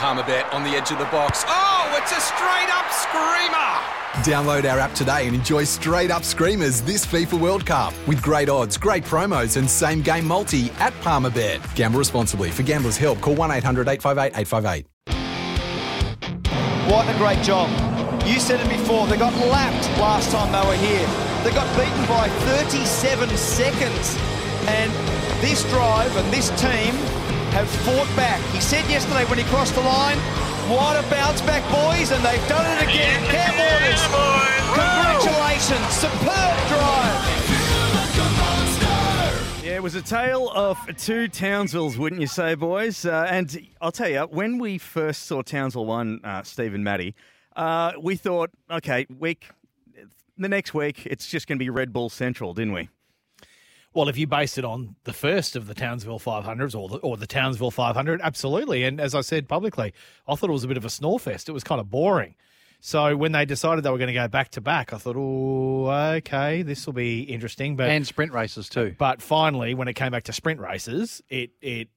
Palmerbet on the edge of the box. Oh, it's a straight up screamer! Download our app today and enjoy straight up screamers this FIFA World Cup with great odds, great promos, and same game multi at Palmerbet. Gamble responsibly. For gamblers' help, call 1 800 858 858. What a great job. You said it before, they got lapped last time they were here. They got beaten by 37 seconds. And this drive and this team have fought back. He said yesterday when he crossed the line, what a bounce back, boys, and they've done it again. Cam Waters, congratulations, superb drive. Yeah, it was a tale of two Townsvilles, wouldn't you say, boys? Uh, and I'll tell you, when we first saw Townsville one, uh, Steve and Maddie, uh, we thought, okay, week, the next week, it's just going to be Red Bull Central, didn't we? Well, if you base it on the first of the Townsville 500s or the, or the Townsville 500, absolutely. And as I said publicly, I thought it was a bit of a snore fest. It was kind of boring. So when they decided they were going to go back to back, I thought, oh, okay, this will be interesting. But and sprint races too. But finally, when it came back to sprint races, it it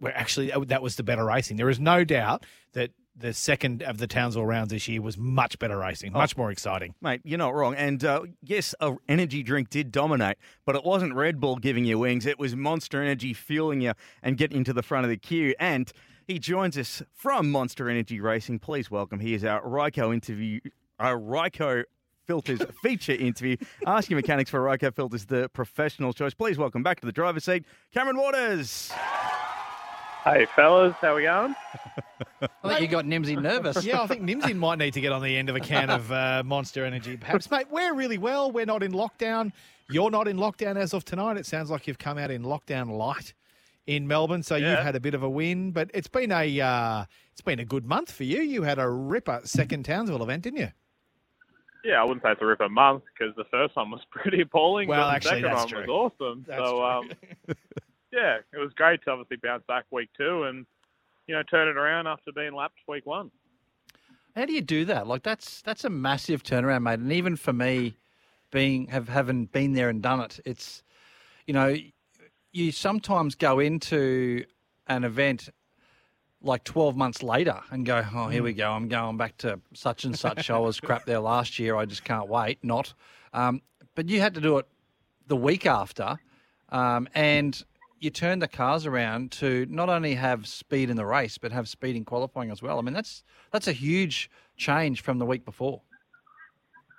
well, actually that was the better racing. There is no doubt that the second of the Townsville rounds this year was much better racing, much more exciting. Mate, you're not wrong. And uh, yes, a energy drink did dominate, but it wasn't Red Bull giving you wings. It was Monster Energy fueling you and getting into the front of the queue. And he joins us from Monster Energy Racing. Please welcome. He is our Ryco interview, our Ryco Filters feature interview. Asking mechanics for Ryco Filters, the professional choice. Please welcome back to the driver's seat, Cameron Waters. Hey, fellas, how we going? I think you got Nimsy nervous. Yeah, I think Nimsy might need to get on the end of a can of uh, Monster Energy. Perhaps, mate, we're really well. We're not in lockdown. You're not in lockdown as of tonight. It sounds like you've come out in lockdown light in Melbourne, so Yeah. you've had a bit of a win. But it's been a uh, it's been a good month for you. You had a ripper second Townsville event, didn't you? Yeah, I wouldn't say it's a ripper month because the first one was pretty appalling. Well, but the actually, second that's one true. was awesome. That's so, true. um, yeah, it was great to obviously bounce back week two and you know turn it around after being lapped week one. How do you do that? Like that's that's a massive turnaround, mate. And even for me, being have having been there and done it, it's you know, you sometimes go into an event like 12 months later and go, oh, here we go. I'm going back to such and such. I was crap there last year. I just can't wait. Not. Um, but you had to do it the week after. Um, and you turn the cars around to not only have speed in the race, but have speed in qualifying as well. I mean, that's that's a huge change from the week before.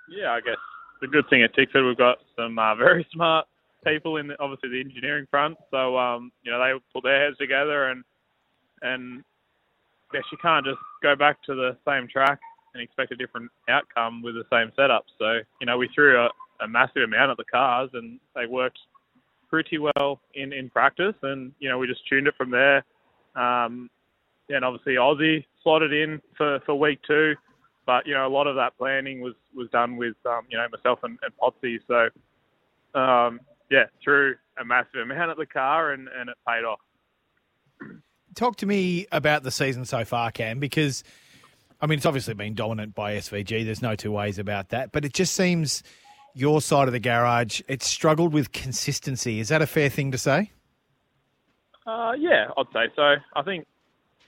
Yeah, I guess the good thing at Tickford, we've got some uh, very smart people in the, obviously the engineering front. So um, you know they put their heads together and and guess you can't just go back to the same track and expect a different outcome with the same setup. So you know we threw a, a massive amount at the cars and they worked pretty well in in practice and you know we just tuned it from there. Um, and obviously Aussie slotted in for, for week two, but you know a lot of that planning was was done with um, you know myself and, and Potsy. So um, yeah, threw a massive amount at the car and, and it paid off. Talk to me about the season so far, Cam, because I mean it's obviously been dominant by SVG. There's no two ways about that, but it just seems your side of the garage it's struggled with consistency. Is that a fair thing to say? Uh, yeah, I'd say so. I think,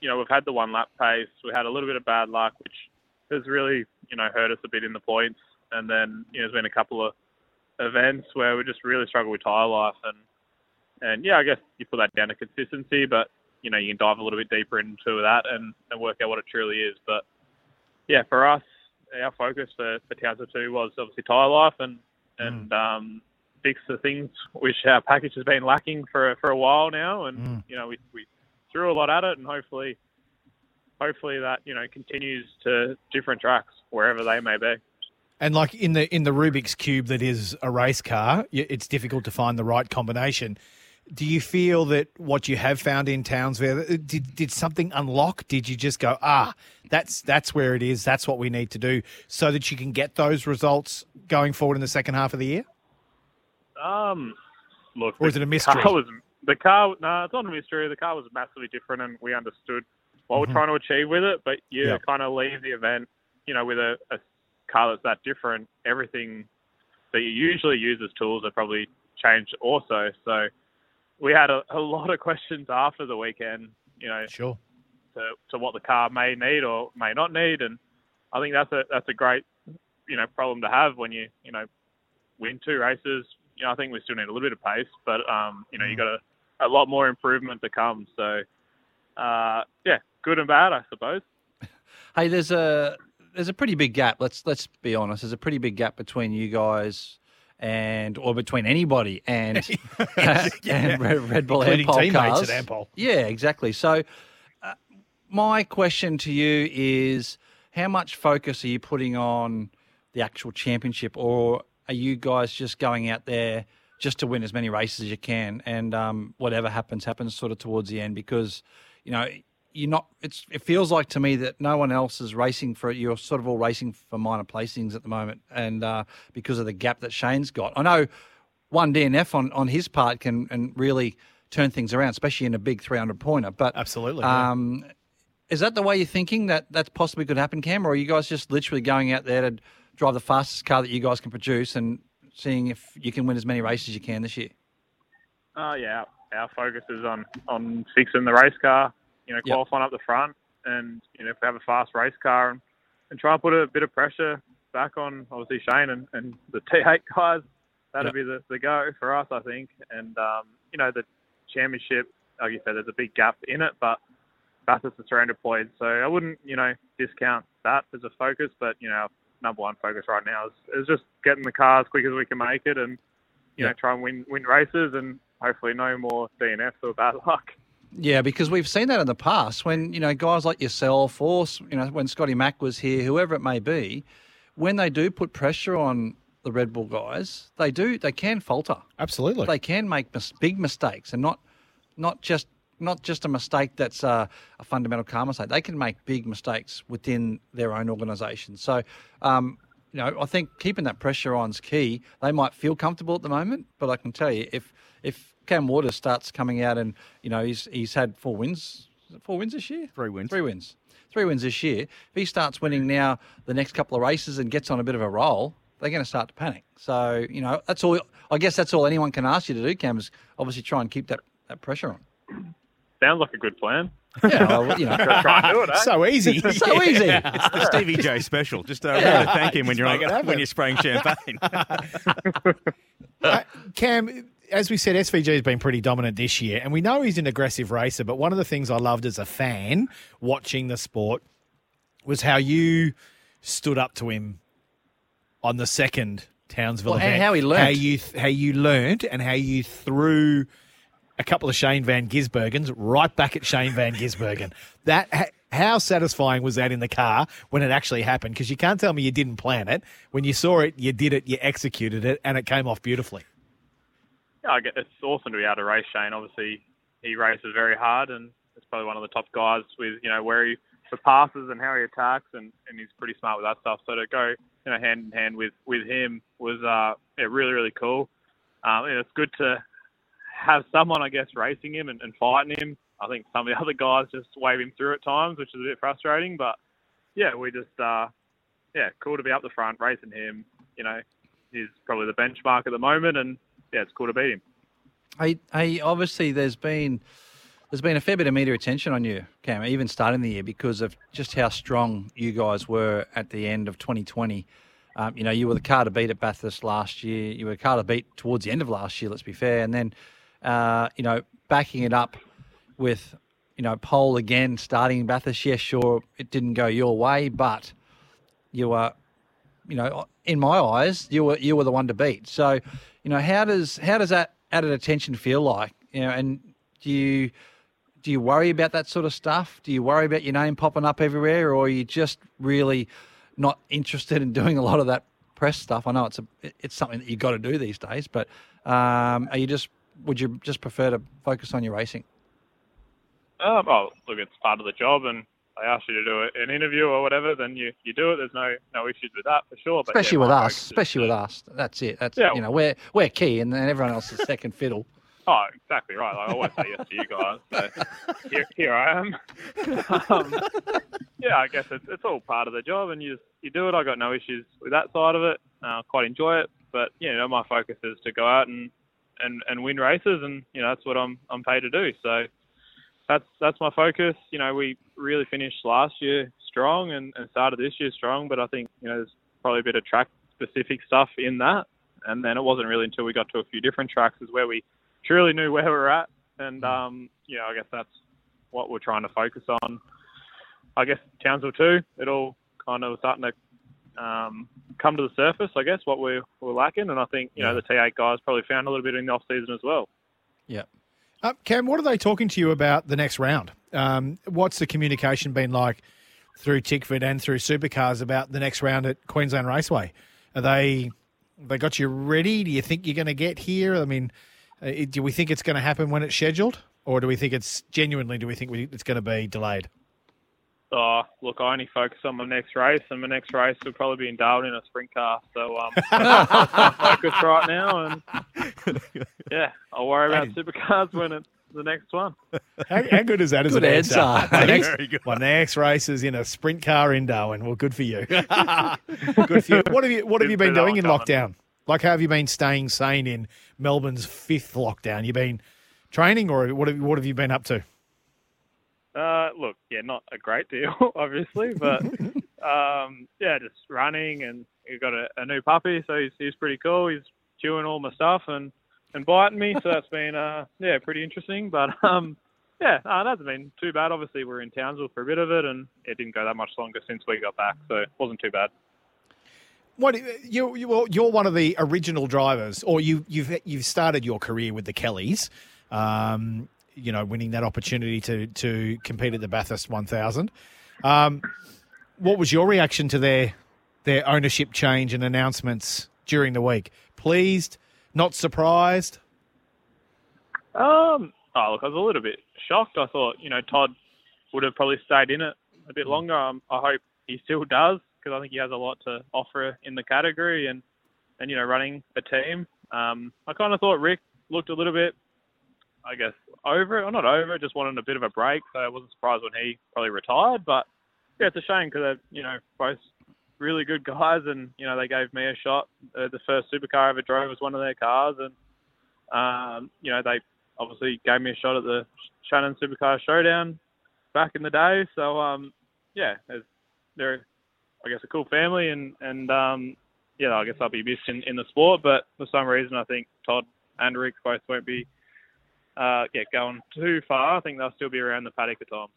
you know, we've had the one lap pace. We had a little bit of bad luck, which has really, you know, hurt us a bit in the points. And then, you know, there's been a couple of events where we just really struggle with tyre life. And, and yeah, I guess you put that down to consistency, but, you know, you can dive a little bit deeper into that and, and work out what it truly is. But yeah, for us, our focus for, for Townsville 2 was obviously tyre life and, and, um, fix the things which our package has been lacking for for a while now, and you know we we threw a lot at it, and hopefully, hopefully that you know continues to different tracks wherever they may be. And like in the in the Rubik's cube that is a race car, it's difficult to find the right combination. Do you feel that what you have found in Townsville uh, did did something unlock? Did you just go ah that's that's where it is, that's what we need to do, so that you can get those results going forward in the second half of the year? Um, look, Or is it a mystery? Car was, the car, no, it's not a mystery. The car was massively different, and we understood what Mhm. we're trying to achieve with it. But you kind of leave the event, you know, with a, a car that's that different. Everything that you usually use as tools are probably changed also. So we had a, a lot of questions after the weekend. You know, Sure. to, to what the car may need or may not need, and I think that's a that's a great you know problem to have when you you know win two races. You know, I think we still need a little bit of pace, but um, you know, you got a, a lot more improvement to come. So, uh, yeah, good and bad, I suppose. Hey, there's a there's a pretty big gap. Let's let's be honest. There's a pretty big gap between you guys and or between anybody and and Red, Red Bull Including Ampol teammates cars. at Ampol. Yeah, exactly. So, uh, my question to you is, how much focus are you putting on the actual championship, or are you guys just going out there just to win as many races as you can, and um, whatever happens, happens sort of towards the end? Because you know you're not. It's it feels like to me that no one else is racing for it. You're sort of all racing for minor placings at the moment, and uh, because of the gap that Shane's got, I know one DNF on on his part can and really turn things around, especially in a big 300 pointer. But Absolutely, yeah. um, is that the way you're thinking that that's possibly could happen, Cam, or are you guys just literally going out there to drive the fastest car that you guys can produce and seeing if you can win as many races as you can this year? Uh, yeah, our, our focus is on, on fixing the race car, you know, Yep. qualifying up the front, and you know, if we have a fast race car, and, and try and put a bit of pressure back on obviously Shane and, and the T8 guys. That'd Yep. be the, the go for us, I think. And um, you know, the championship, like you said, there's a big gap in it, but Bathurst is 300 points, so I wouldn't, you know, discount that as a focus. But you know, our number one focus right now is, is just getting the car as quick as we can make it, and you know, try and win win races, and hopefully no more DNFs or bad luck. Yeah, because we've seen that in the past when you know guys like yourself, or you know when Scotty Mack was here, whoever it may be, when they do put pressure on the Red Bull guys, they do they can falter. Absolutely. They can make mis- big mistakes, and not not just not just a mistake that's a, a fundamental car mistake. They can make big mistakes within their own organisation. So. Um, you know, I think keeping that pressure on is key. They might feel comfortable at the moment, but I can tell you, if if Cam Waters starts coming out and you know he's he's had four wins, four wins this year, Three wins. three wins, three wins this year. If he starts winning now the next couple of races and gets on a bit of a roll, they're going to start to panic. So you know, that's all. I guess that's all anyone can ask you to do, Cam, is obviously try and keep that, that pressure on. Sounds like a good plan. Yeah, well, you know, Try and do it, eh? so easy. so easy. It's the Stevie J special. Just uh, remember to thank him when you're make it happen. when you're spraying champagne. Uh, Cam, as we said, SVG has been pretty dominant this year, and we know he's an aggressive racer. But one of the things I loved as a fan watching the sport was how you stood up to him on the second Townsville Well, event. how he learnt. how you how you learnt, and how you threw a couple of Shane Van Gisbergens right back at Shane Van Gisbergen. That how satisfying was that in the car when it actually happened? Because you can't tell me you didn't plan it. When you saw it, you did it, you executed it, and it came off beautifully. I get, it's awesome to be able to race Shane. Obviously, he races very hard, and he's probably one of the top guys with you know where he the passes and how he attacks, and, and he's pretty smart with that stuff. So to go you know hand in hand with with him was uh yeah, really really cool. Um, and it's good to have someone I guess racing him and, and fighting him. I think some of the other guys just wave him through at times, which is a bit frustrating. But yeah, we just uh yeah cool to be up the front racing him. You know, he's probably the benchmark at the moment, and yeah, it's cool to beat him. Hey, hey, obviously there's been there's been a fair bit of media attention on you, Cam, even starting the year because of just how strong you guys were at the end of 2020. Um, you know, you were the car to beat at Bathurst last year. You were the car to beat towards the end of last year. Let's be fair, and then uh, you know backing it up with you know pole again starting in Bathurst. Yes, sure, it didn't go your way, but you were you know, in my eyes, you were you were the one to beat. So, you know, how does how does that added attention feel like? You know, and do you do you worry about that sort of stuff? Do you worry about your name popping up everywhere, or are you just really not interested in doing a lot of that press stuff? I know it's a it's something that you've got to do these days, but um, are you just would you just prefer to focus on your racing? Um, oh, look, it's part of the job, and they ask you to do an interview or whatever, then you, you do it. There's no no issues with that for sure. But yeah, Especially with us, especially with us. That's it. That's Yeah. you know we're we're key, and then everyone else is second fiddle. Oh, exactly right. Like, I always say yes to you guys. So here, here I am. um, yeah, I guess it's, it's all part of the job, and you just, you do it. I got no issues with that side of it. Uh, quite enjoy it, but you know, my focus is to go out and, and, and win races, and you know that's what I'm I'm paid to do. So that's that's my focus. You know, we really finished last year strong and, and started this year strong, but I think you know there's probably a bit of track specific stuff in that. And then it wasn't really until we got to a few different tracks is where we truly knew where we were at. And um, you know, I guess that's what we're trying to focus on. I guess Townsville too. It all kind of was starting to um, come to the surface. I guess what we're, we're lacking, and I think you know the T8 guys probably found a little bit in the off season as well. Yeah. Uh, Cam, what are they talking to you about the next round? Um, what's the communication been like through Tickford and through Supercars about the next round at Queensland Raceway? Are they they got you ready? Do you think you're going to get here? I mean, uh, do we think it's going to happen when it's scheduled, or do we think it's genuinely? Do we think it's going to be delayed? Oh, look, I only focus on my next race, and my next race will probably be in Darwin in a sprint car. So um, focus right now, and yeah, I'll worry about supercars when it's the next one. How, how good is that as Good an answer. answer? My next, Very good. my next race is in a sprint car in Darwin. Well, good for you. good for you. What have you What have you been Didn't see that doing in one lockdown? Like, how have you been staying sane in Melbourne's fifth lockdown? You been training, or what have What have you been up to? Uh, look, yeah, not a great deal, obviously, but um, yeah, just running, and we've got a, a new puppy, so he's he's pretty cool. He's chewing all my stuff and and biting me, so that's been uh yeah pretty interesting. But um yeah, it hasn't been too bad. Obviously, we're in Townsville for a bit of it, and it didn't go that much longer since we got back, so it wasn't too bad. What you you you're one of the original drivers, or you you've you've started your career with the Kellys, um, you know, winning that opportunity to to compete at the Bathurst 1000. Um, what was your reaction to their their ownership change and announcements during the week? Pleased, not surprised. Um, oh, look, I was a little bit shocked. I thought, you know, Todd would have probably stayed in it a bit longer. Um, I hope he still does because I think he has a lot to offer in the category and, and you know, running a team. Um, I kind of thought Rick looked a little bit, I guess, over it, or not over it, just wanted a bit of a break. So I wasn't surprised when he probably retired. But yeah, it's a shame because you know, both really good guys and, you know, they gave me a shot. Uh, the first supercar I ever drove was one of their cars and, um, you know, they obviously gave me a shot at the Shannon Supercar Showdown back in the day. So um, yeah, they're I guess a cool family, and and um, yeah, I guess I'll be missed in, in the sport. But for some reason, I think Todd and Rick both won't be uh, yeah going too far. I think they'll still be around the paddock at times.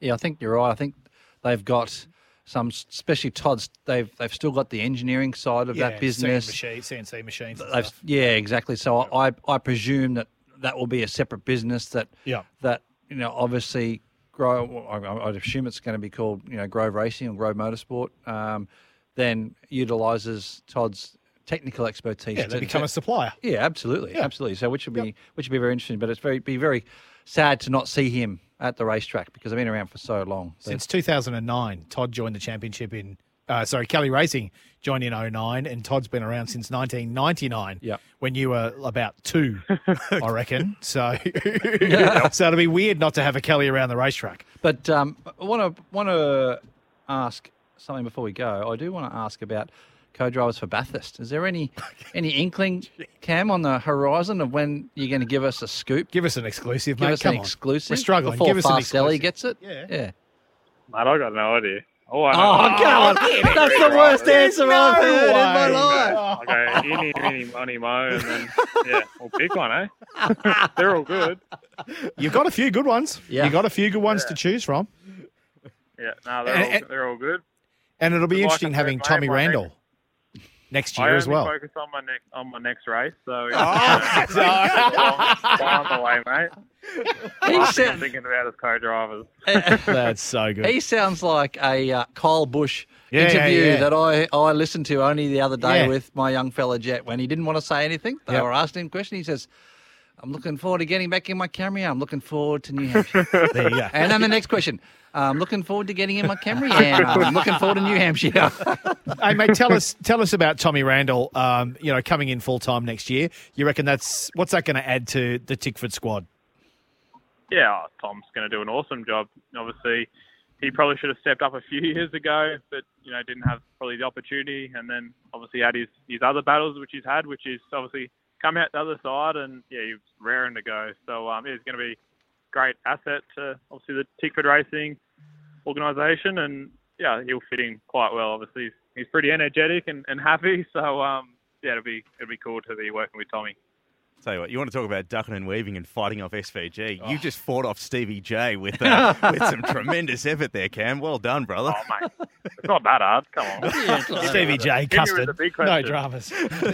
Yeah, I think you're right. I think they've got some, especially Todd's. They've they've still got the engineering side of that business. CNC, CNC machines. and They've, stuff. yeah, exactly. So I I presume that that will be a separate business that Yeah. that you know obviously grow. I- I'd assume it's going to be called you know Grove Racing or Grove Motorsport. Um, then utilizes Todd's technical expertise. Yeah, they to- become to- a supplier. yeah, absolutely, Yeah. absolutely. So which would be Yep. which would be very interesting, but it's very be very sad to not see him at the racetrack because I've been around for so long. Since 2009, Todd joined the championship in, uh, sorry, Kelly Racing joined in 09, and Todd's been around since 1999. Yep. When you were about two, I reckon. So, so it'll be weird not to have a Kelly around the racetrack. But um, I want to want to ask something before we go. I do want to ask about co-drivers for Bathurst. Is there any any inkling, Cam, on the horizon of when you're going to give us a scoop? Give us an exclusive, Give mate. us Come an on. exclusive. We're struggling. Before Give us an Fast Ellie exclusive. gets it. Yeah. Yeah. Mate, I got no idea. Oh, I Oh, know. come on. That's the worst answer I've heard in my way. life. I'll go any, mini, money, mo, and then yeah, we'll pick one, eh? They're all good. You've got a few good ones. Yeah. You've got a few good ones to choose from. Yeah, no, they're And- all, they're all good. And it'll be Like I interesting said, having mate, Tommy my next- Randle next year only as well. focus on my next on my next race, so Oh, far on the way, mate. He Last thing I'm thinking about his co-drivers. That's so good. He sounds like a uh, Kyle Busch Yeah, yeah, interview yeah. that I, I listened to only the other day Yeah. with my young fella Jet when he didn't want to say anything. They Yep. were asking him a question. He says, I'm looking forward to getting back in my Camry. I'm looking forward to New Hampshire. There you go. and then the next question. I'm looking forward to getting in my Camry and I'm looking forward to New Hampshire. hey mate, tell us tell us about Tommy Randle. Um, you know, coming in full time next year. You reckon that's what's that going to add to the Tickford squad? Yeah, oh, Tom's going to do an awesome job. Obviously, he probably should have stepped up a few years ago, but you know didn't have probably the opportunity. And then obviously had his his other battles which he's had, which is obviously come out the other side, and yeah, he's raring to go. So um, he's going to be great asset to obviously the Tickford Racing organisation, and yeah, he'll fit in quite well. Obviously, he's, he's pretty energetic and, and happy, so um, yeah, it'll be it'll be cool to be working with Tommy. Tell you what, you want to talk about ducking and weaving and fighting off SVG. Oh. You just fought off Stevie J with uh, with some tremendous effort there, Cam. Well done, brother. Oh mate, it's not that hard. Come on. Stevie J, Hit me with custard. No question. dramas.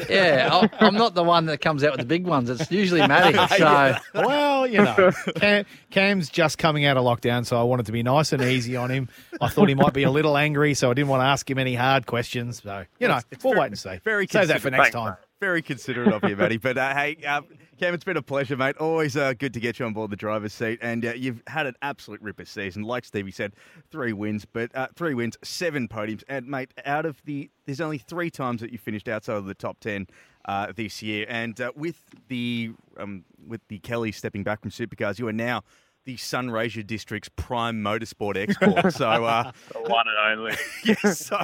Yeah, I'll- I'm not the one that comes out with the big ones. It's usually Matty. So Well, you know, Cam, Cam's just coming out of lockdown, so I wanted to be nice and easy on him. I thought he might be a little angry, so I didn't want to ask him any hard questions. So, you know, It's we'll very- wait and see. very Save that for next Thanks, time. Very considerate of you, Matty. But uh, hey, uh, Cam, it's been a pleasure, mate. Always uh, good to get you on board the driver's seat. And uh, you've had an absolute ripper season. Like Stevie said, three wins, but uh, three wins, seven podiums. And, mate, out of the, there's only three times that you finished outside of the top 10 uh, this year. And with the um, with the Kelly stepping back from supercars, you are now the Sunraysia District's prime motorsport export. so, uh, The one and only. yes, so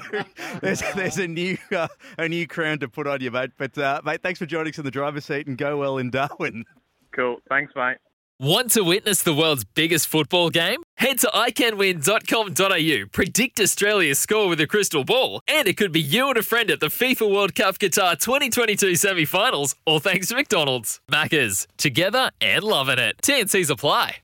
there's, there's a new uh, a new crown to put on you, mate. But uh, mate, thanks for joining us in the driver's seat and go well in Darwin. Cool. Thanks, mate. Want to witness the world's biggest football game? Head to iCanWin.com.au, predict Australia's score with a crystal ball, and it could be you and a friend at the FIFA World Cup Qatar 2022 semi finals, all thanks to McDonald's. Maccas, together and loving it. TNCs apply.